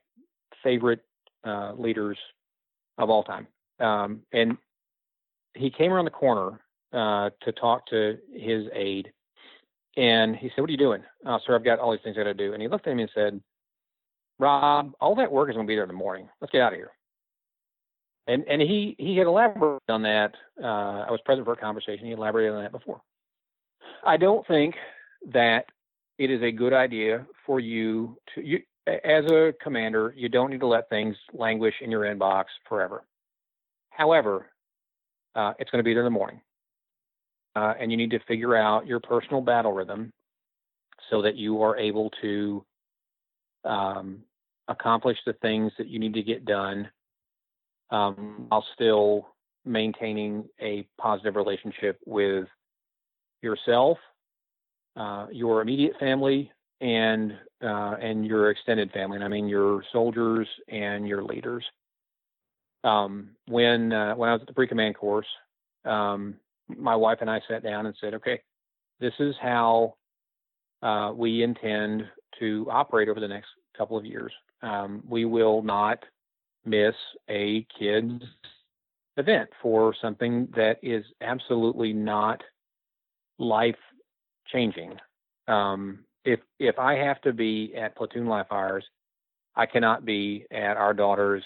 favorite uh, leaders of all time. Um, and he came around the corner uh, to talk to his aide. And he said, What are you doing? Uh, sir, I've got all these things I got to do. And he looked at me and said, Rob, all that work is going to be there in the morning. Let's get out of here. And and he he had elaborated on that. Uh, I was present for a conversation. He elaborated on that before. I don't think that it is a good idea for you to you as a commander. You don't need to let things languish in your inbox forever. However, uh, it's going to be there in the morning, uh, and you need to figure out your personal battle rhythm so that you are able to um, accomplish the things that you need to get done um, while still maintaining a positive relationship with yourself, uh, your immediate family, and uh, and your extended family. And I mean your soldiers and your leaders. Um, when uh, when I was at the pre-command course, um, my wife and I sat down and said, "Okay, this is how uh, we intend to operate over the next couple of years. Um, we will not miss a kid's event for something that is absolutely not life changing. Um, if if I have to be at platoon life fires, I cannot be at our daughter's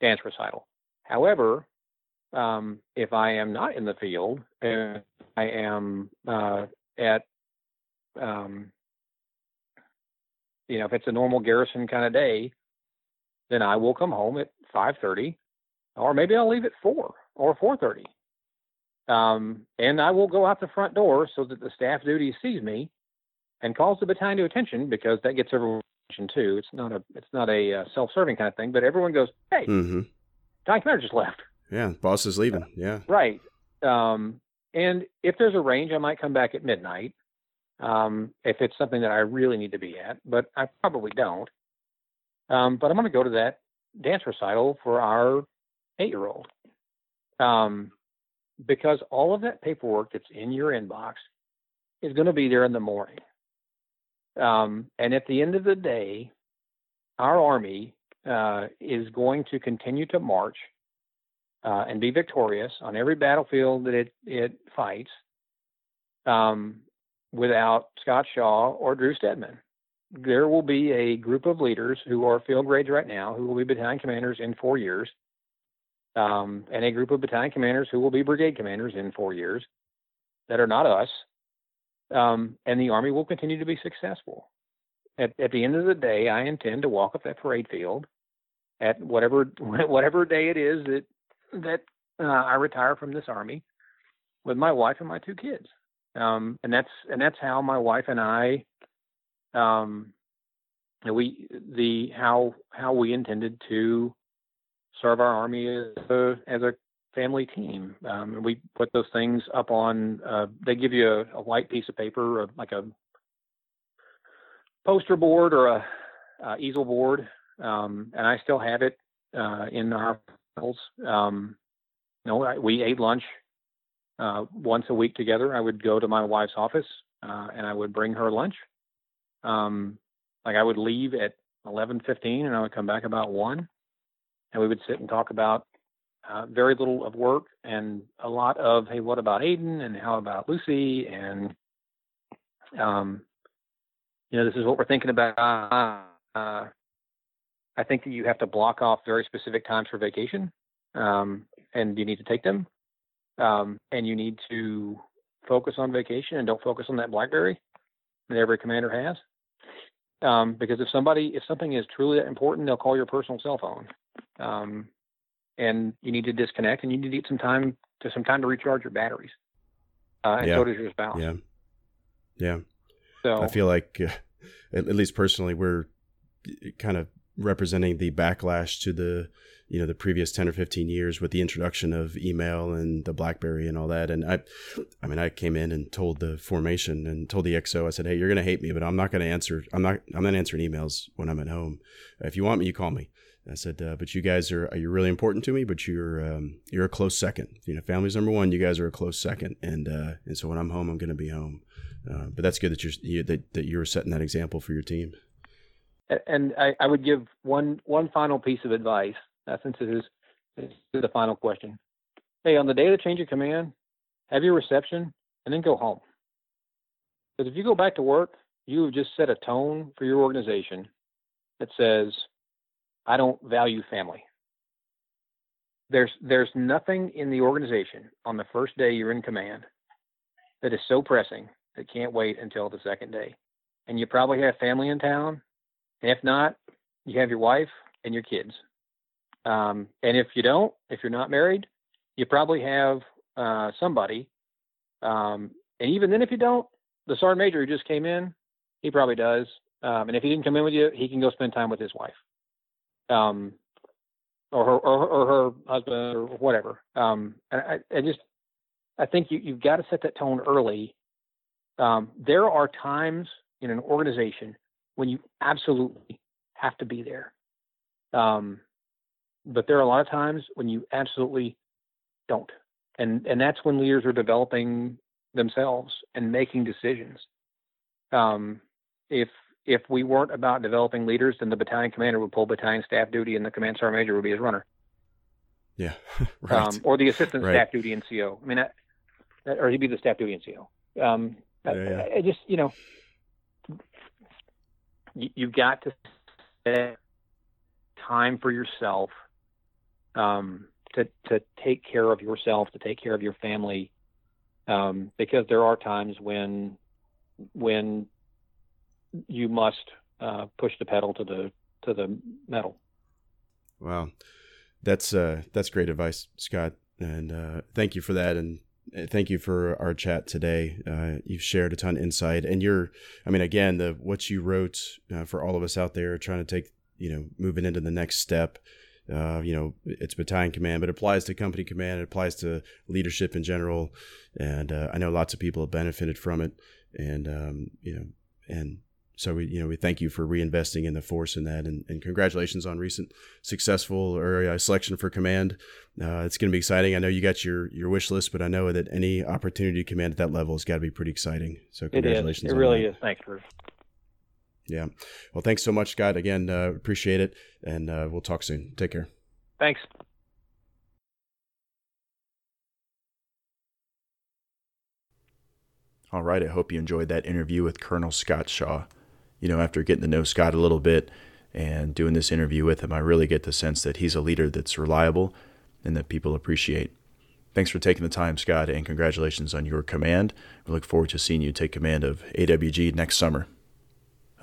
dance recital. However, um, if I am not in the field and I am uh, at um, you know, if it's a normal garrison kind of day, then I will come home at 5:30, or maybe I'll leave at four or 4:30, um, and I will go out the front door so that the staff duty sees me and calls the battalion to attention because that gets everyone attention too. It's not a it's not a uh, self-serving kind of thing, but everyone goes, "Hey, mm-hmm. Don Commander just left." Yeah, boss is leaving. Yeah, right. Um, and if there's a range, I might come back at midnight um, if it's something that I really need to be at, but I probably don't. Um, but I'm going to go to that dance recital for our eight year old. Um, because all of that paperwork that's in your inbox is going to be there in the morning. Um, and at the end of the day, our Army uh, is going to continue to march uh, and be victorious on every battlefield that it, it fights. Um, without Scott Shaw or Drew Steadman. There will be a group of leaders who are field grades right now who will be battalion commanders in four years, um, and a group of battalion commanders who will be brigade commanders in four years that are not us. um, and the Army will continue to be successful. At, at the end of the day, I intend to walk up that parade field at whatever whatever day it is that that uh, I retire from this Army with my wife and my two kids. Um, and that's and that's how my wife and I um, we the how how we intended to serve our army as a, as a family team. Um, we put those things up on. Uh, they give you a, a, white piece of paper, uh, like a poster board or a, a easel board, um, and I still have it uh, in our house. Um, you know, we ate lunch uh, once a week together. I would go to my wife's office uh, and I would bring her lunch. Um, like I would leave at 11:15 and I would come back about one, and we would sit and talk about uh, very little of work and a lot of hey, what about Aiden and how about Lucy and um, you know this is what we're thinking about. Uh, I think that you have to block off very specific times for vacation, um, and you need to take them, um, and you need to focus on vacation and don't focus on that BlackBerry that every commander has. Um, because if somebody, if something is truly that important, they'll call your personal cell phone, um, and you need to disconnect, and you need to get some time to some time to recharge your batteries. Uh, and yeah. so does your spouse. Yeah, yeah. So I feel like, uh, at, at least personally, we're kind of representing the backlash to the you know the previous 10 or 15 years with the introduction of email and the blackberry and all that and i i mean i came in and told the formation and told the xo i said hey you're going to hate me but i'm not going to answer i'm not i'm not answering emails when i'm at home if you want me you call me I said, uh, but you guys are you're really important to me, but you're um, you're a close second. You know, family's number one. You guys are a close second, and uh, and so when I'm home, I'm going to be home. Uh, but that's good that you're you, that that you're setting that example for your team. And I, I would give one one final piece of advice since it is, this is the final question. Hey, on the day of the change of command, have your reception and then go home. Because if you go back to work, you have just set a tone for your organization that says, I don't value family. There's there's nothing in the organization on the first day you're in command that is so pressing that can't wait until the second day. And you probably have family in town. And if not, you have your wife and your kids. Um, and if you don't, if you're not married, you probably have uh, somebody. Um, and even then, if you don't, the sergeant major who just came in, he probably does. Um, and if he didn't come in with you, he can go spend time with his wife, um, or her, or, or her husband, or whatever. Um, and I, I just, I think you, you've got to set that tone early. Um, there are times in an organization when you absolutely have to be there. Um, but there are a lot of times when you absolutely don't and and that's when leaders are developing themselves and making decisions um, if if we weren't about developing leaders then the battalion commander would pull battalion staff duty and the command sergeant major would be his runner yeah right. um, or the assistant right. staff duty NCO i mean or he'd be the staff duty NCO um, yeah, yeah. I, just you know you, you've got to set time for yourself um, to to take care of yourself, to take care of your family, um, because there are times when when you must uh, push the pedal to the to the metal. Wow, that's uh, that's great advice, Scott, and uh, thank you for that, and uh, thank you for our chat today. Uh, you've shared a ton of insight, and you're, I mean, again, the what you wrote uh, for all of us out there trying to take, you know, moving into the next step uh, you know, it's battalion command, but it applies to company command. It applies to leadership in general. And uh, I know lots of people have benefited from it. And, um, you know, and so we, you know, we thank you for reinvesting in the force in that. And, and congratulations on recent successful area selection for command. Uh, it's going to be exciting. I know you got your, your wish list, but I know that any opportunity to command at that level has got to be pretty exciting. So congratulations. It, is. it really that. is. Thanks, Bruce. Yeah. Well, thanks so much, Scott. Again, uh, appreciate it. And uh, we'll talk soon. Take care. Thanks. All right. I hope you enjoyed that interview with Colonel Scott Shaw. You know, after getting to know Scott a little bit and doing this interview with him, I really get the sense that he's a leader that's reliable and that people appreciate. Thanks for taking the time, Scott, and congratulations on your command. We look forward to seeing you take command of AWG next summer.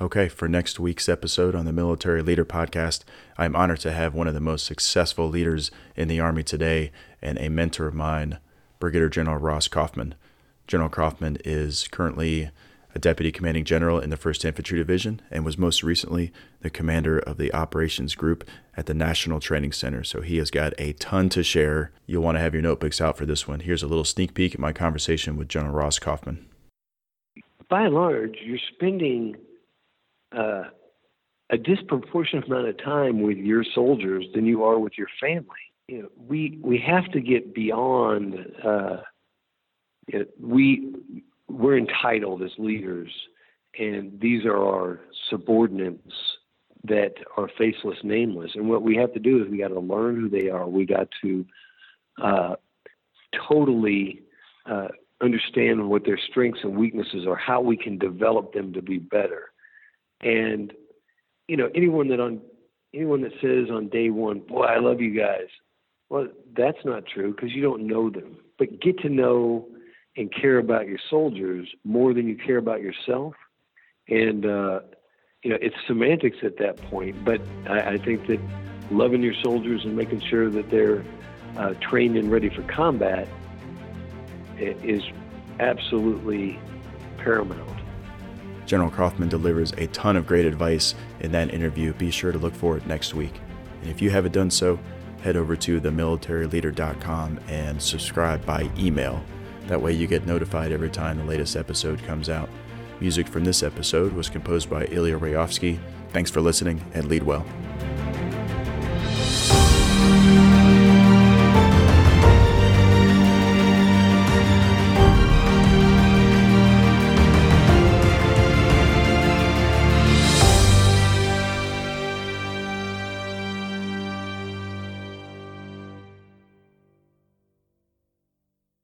Okay, for next week's episode on the Military Leader Podcast, I'm honored to have one of the most successful leaders in the Army today and a mentor of mine, Brigadier General Ross Coffman. General Coffman is currently a deputy commanding general in the 1st Infantry Division, and was most recently the commander of the operations group at the National Training Center. So he has got a ton to share. You'll want to have your notebooks out for this one. Here's a little sneak peek at my conversation with General Ross Coffman. By and large, you're spending uh, a disproportionate amount of time with your soldiers than you are with your family. You know, we we have to get beyond. Uh, you know, we we're entitled as leaders, and these are our subordinates that are faceless, nameless. And what we have to do is we got to learn who they are. We got to uh, totally uh, understand what their strengths and weaknesses are, how we can develop them to be better. And you know, anyone that on anyone that says on day one, "Boy, I love you guys," well, that's not true because you don't know them. But get to know and care about your soldiers more than you care about yourself. And, uh, you know, it's semantics at that point, but I, I think that loving your soldiers and making sure that they're uh, trained and ready for combat is absolutely paramount. General Coffman delivers a ton of great advice in that interview. Be sure to look for it next week. And if you haven't done so, head over to themilitaryleader.com and subscribe by email. That way, you get notified every time the latest episode comes out. Music from this episode was composed by Iliya Ryakhovskiy. Thanks for listening and lead well.